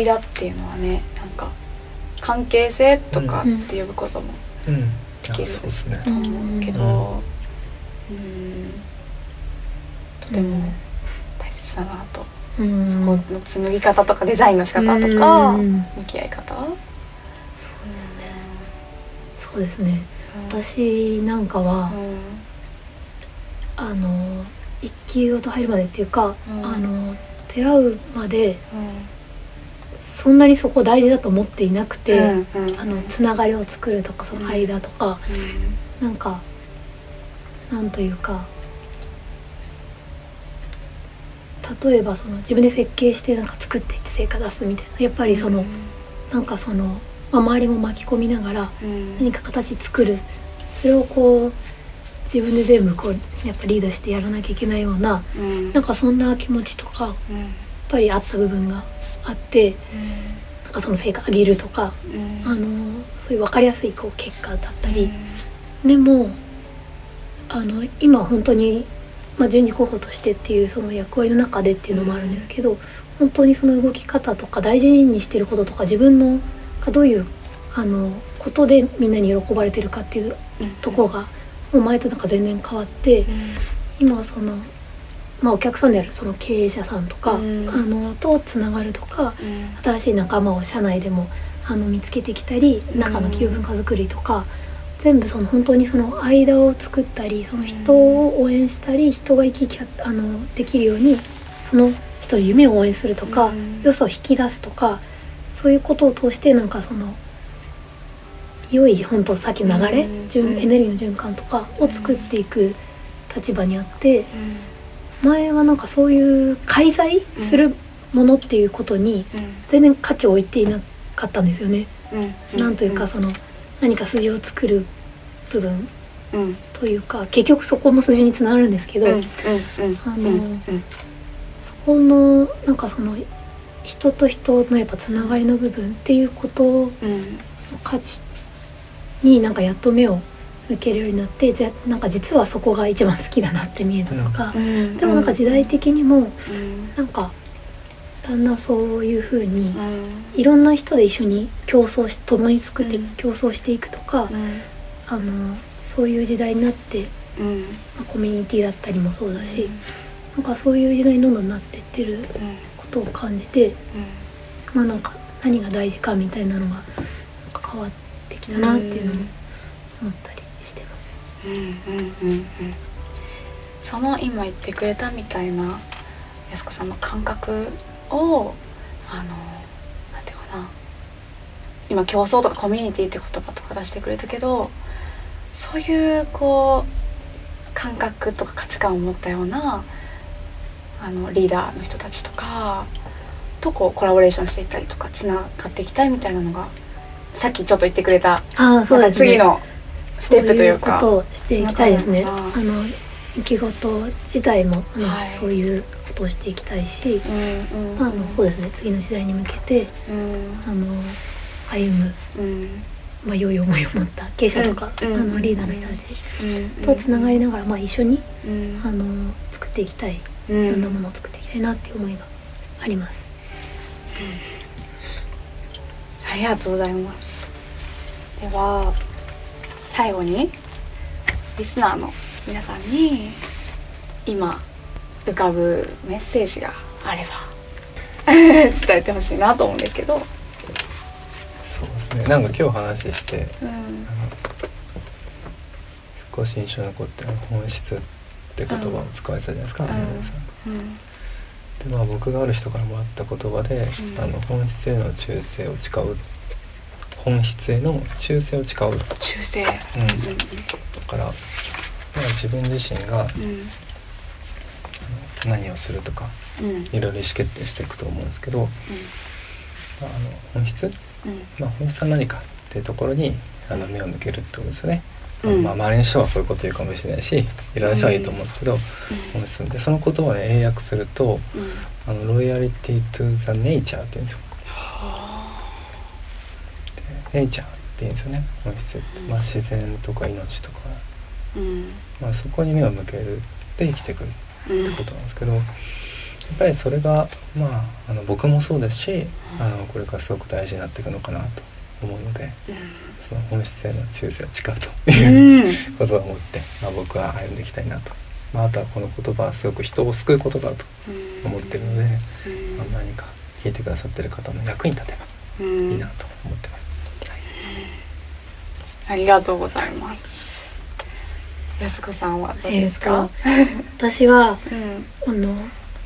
間っていうのはねなんか関係性とかって呼ぶこともうん、できるそうですね。と。思うけど、うん、とても大切だなと、うん。そこの紡ぎ方とかデザインの仕方とか、うん。向き合い方そうですね。私なんかは、あの一級ごと入るまでっていうか、うん。あの出会うまでそんなにそこ大事だと思っていなくて、あのつながりを作るとかその間とか、なんかなんというか例えばその自分で設計してなんか作っていって成果出すみたいなやっぱりその、なんかその、まあ、周りも巻き込みながら何か形作る。それをこう自分で全部こうやっぱリードしてやらなきゃいけないようななんかそんな気持ちとかやっぱりあった部分があってなんかその成果上げるとかあのそういう分かりやすいこう結果だったり、でもあの今本当に、まあ、順次候補としてっていうその役割の中でっていうのもあるんですけど本当にその動き方とか大事にしてることとか自分のがどういうあのことでみんなに喜ばれてるかっていうところがもう前となんか全然変わって今はその、まあ、お客さんであるその経営者さんとか、うん。あのとつながるとか新しい仲間を社内でもあの見つけてきたり中の企業文化づくりとか、全部その本当にその間を作ったりその人を応援したり人が生き生きあのできるようにその人の夢を応援するとか、うん。良さを引き出すとかそういうことを通してなんかその良い本当さっきの流れ、エネルギーの循環とかを作っていく立場にあって。前はなんかそういう介在するものっていうことに全然価値を置いていなかったんですよね。なんというかその何か数字を作る部分というか結局そこも数字につながるんですけど、あのそこのなんかその人と人のやっぱつながりの部分っていうことの価値になんかやっと目を向けるようになってじゃあなんか実はそこが一番好きだなって見えたとか、でもなんか時代的にもなんかだんだんそういうふうにいろんな人で一緒に競争し共に作ってうん。競争していくとか、あのそういう時代になって、まあ、コミュニティだったりもそうだし、なんかそういう時代にどんどんなっていってることを感じて、まあなんか何が大事かみたいなのがなんか変わってきたなっていうのも思ったり。その今言ってくれたみたいな安子さんの感覚をあのなんていうかな今競争とかコミュニティって言葉とか出してくれたけどそういうこう感覚とか価値観を持ったようなあのリーダーの人たちとかとこうコラボレーションしていったりとかつながっていきたいみたいなのがさっきちょっと言ってくれたああそうね。次のステップというか。ことをしていきたいですね。あの生き事自体もあの、はい。そういうことをしていきたいし、うんうんあのそうですね。次の時代に向けてうん。あの歩む、うん。まあ、良い思いを持った経営者とか、うん。あのリーダーの人たちうん。とつながりながら、まあ、一緒にうん。あの作っていきたい。いうん。ろんなものを作っていきたいなっていう思いがあります。ありがとうございます。では最後にリスナーの皆さんに今浮かぶメッセージがあれば 伝えてほしいなと思うんですけど、そうですね。なんか今日話して、うん。少し印象に残ってる本質って言葉を使われてたじゃないですか、うん。うん。でまあ僕がある人からもらった言葉で、うん。あの本質への忠誠を誓う本質への忠誠を誓う、うん、だ忠誠から、まあ、自分自身が何をするとかうん。いろいろ意思決定していくと思うんですけど、まあ、あの本質、うん。まあ、本質は何かっていうところにあの目を向けるってことですよね。うん。まあ、周りの人はこういうこと言うかもしれないしいろんな人はいいと思うんですけど、本質でその言葉を、ね、英訳するとうん「あのロイヤリティ・トゥ・ザ・ネイチャー」って言うんですよ。でネイチャーって言うんですよね。本質って、まあ、自然とか命とか、うん。まあ、そこに目を向けるで生きていくうんってことなんですけどやっぱりそれが、まあ、あの僕もそうですしあのこれからすごく大事になっていくのかなと思うのでその本質への忠誠を誓うとういうん。ことを思って、まあ、僕は歩んでいきたいなと、まあ、あとはこの言葉はすごく人を救う言葉だと思ってるので、うん。まあ、何か聞いてくださってる方の役に立てばうん。いいなと思ってます。ありがとうございます。安子さんはどうですか、私はうん。あの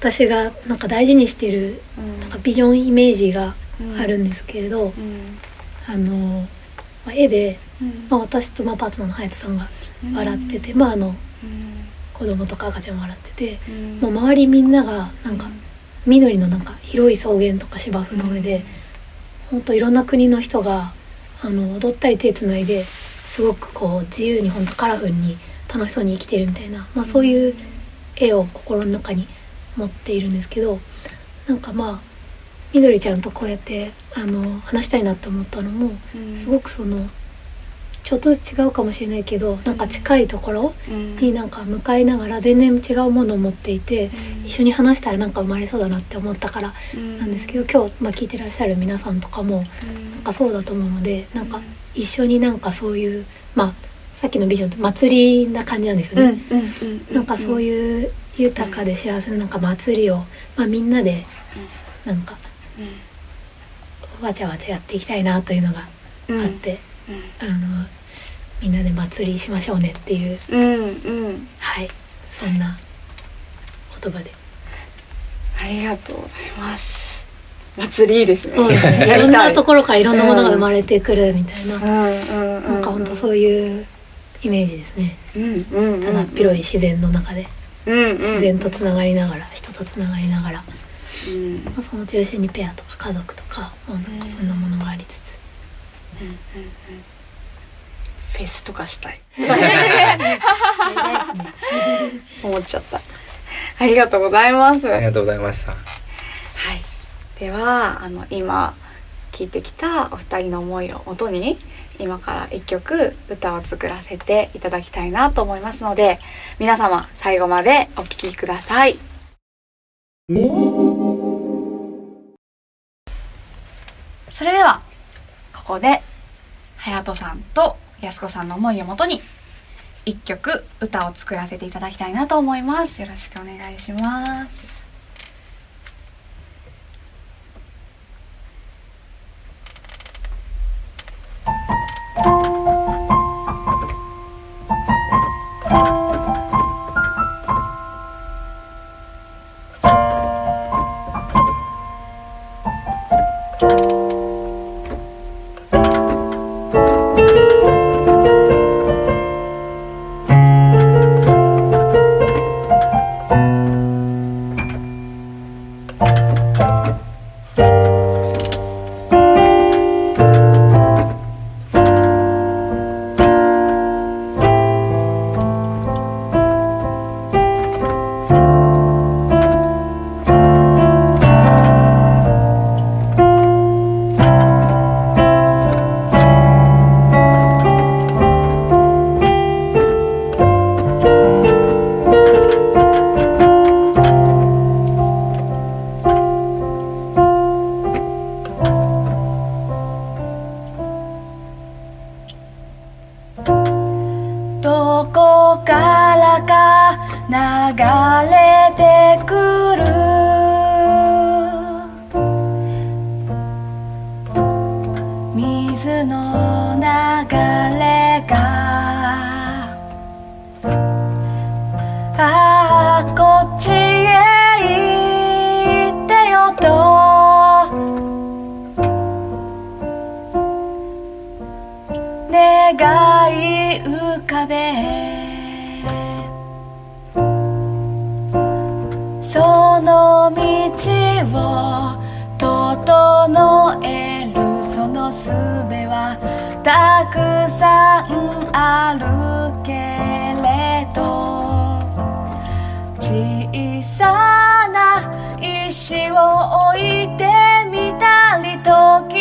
私がなんか大事にしてるうん。なんかビジョンイメージがあるんですけれど、うん。あの、まあ、絵で、うん。まあ、私とまあパートナーの隼人さんがうん笑ってて、まああのうん。子供とか赤ちゃんも笑ってて、うん。もう周りみんながなんか緑のなんか広い草原とか芝生の上で、ほん。といろんな国の人があの踊ったり手つないですごくこう自由にほんとカラフルに楽しそうに生きてるみたいな、まあ、そういう絵を心の中に持っているんですけどなんかまあみどりちゃんとこうやってあの話したいなって思ったのもうん。すごくそのちょっとずつ違うかもしれないけどなんか近いところうん。になんか向かいながら全然違うものを持っていて一緒に話したらなんか生まれそうだなって思ったからなんですけど今日、まあ、聞いてらっしゃる皆さんとかもなんかそうだと思うのでなんか一緒になんかそういうまあさっきのビジョンって祭りな感じなんですよね。なんかそうういう豊かで幸せななんか祭りを、まあ、みんなでなんかわちゃわちゃやっていきたいなというのがうん。あって、あのみんなで祭りしましょうねっていう。うんうん。はい。そんな言葉で。ありがとうございます。祭りいいですね。そうですね。い。ろんないところからいろんなものが生まれてくるみたいな、うんなんか本当そういうイメージですね。うんうんうんただっ広い自然の中で。うんうん。自然とつながりながら人とつながりながら、まうん。あ、その中心にペアとか家族とか、まあ、なんかそんなものがありつつ。うんうんうんフェスとかしたい 思っちゃったありがとうございますありがとうございました。はい、ではあの今聞いてきたお二人の思いをもとに今から一曲歌を作らせていただきたいなと思いますので皆様最後までお聴きください。それではここで隼人さんと安子さんの思いをもとに一曲歌を作らせていただきたいなと思います。よろしくお願いします。どこからか流れ願い浮かべ。その道を整えるその術はたくさんあるけれど。小さな石を置いてみたり時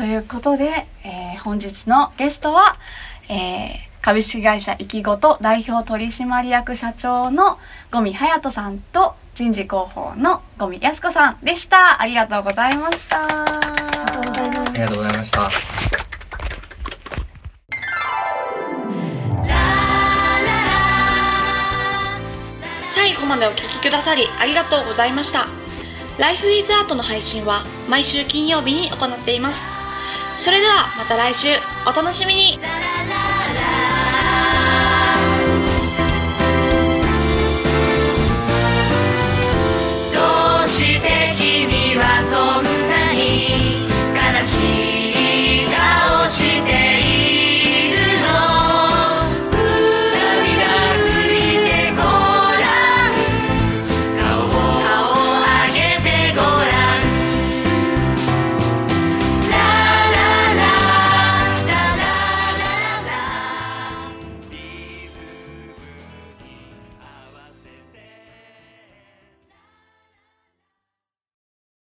ということで、えー本日のゲストは、えー株式会社いきごと代表取締役社長の五味隼人さんと人事広報の五味靖子さんでした。ありがとうございました。ありがとうございますありがとうございました。最後までお聞きくださりありがとうございました。ライフイズアートの配信は毎週金曜日に行っています。それではまた来週お楽しみに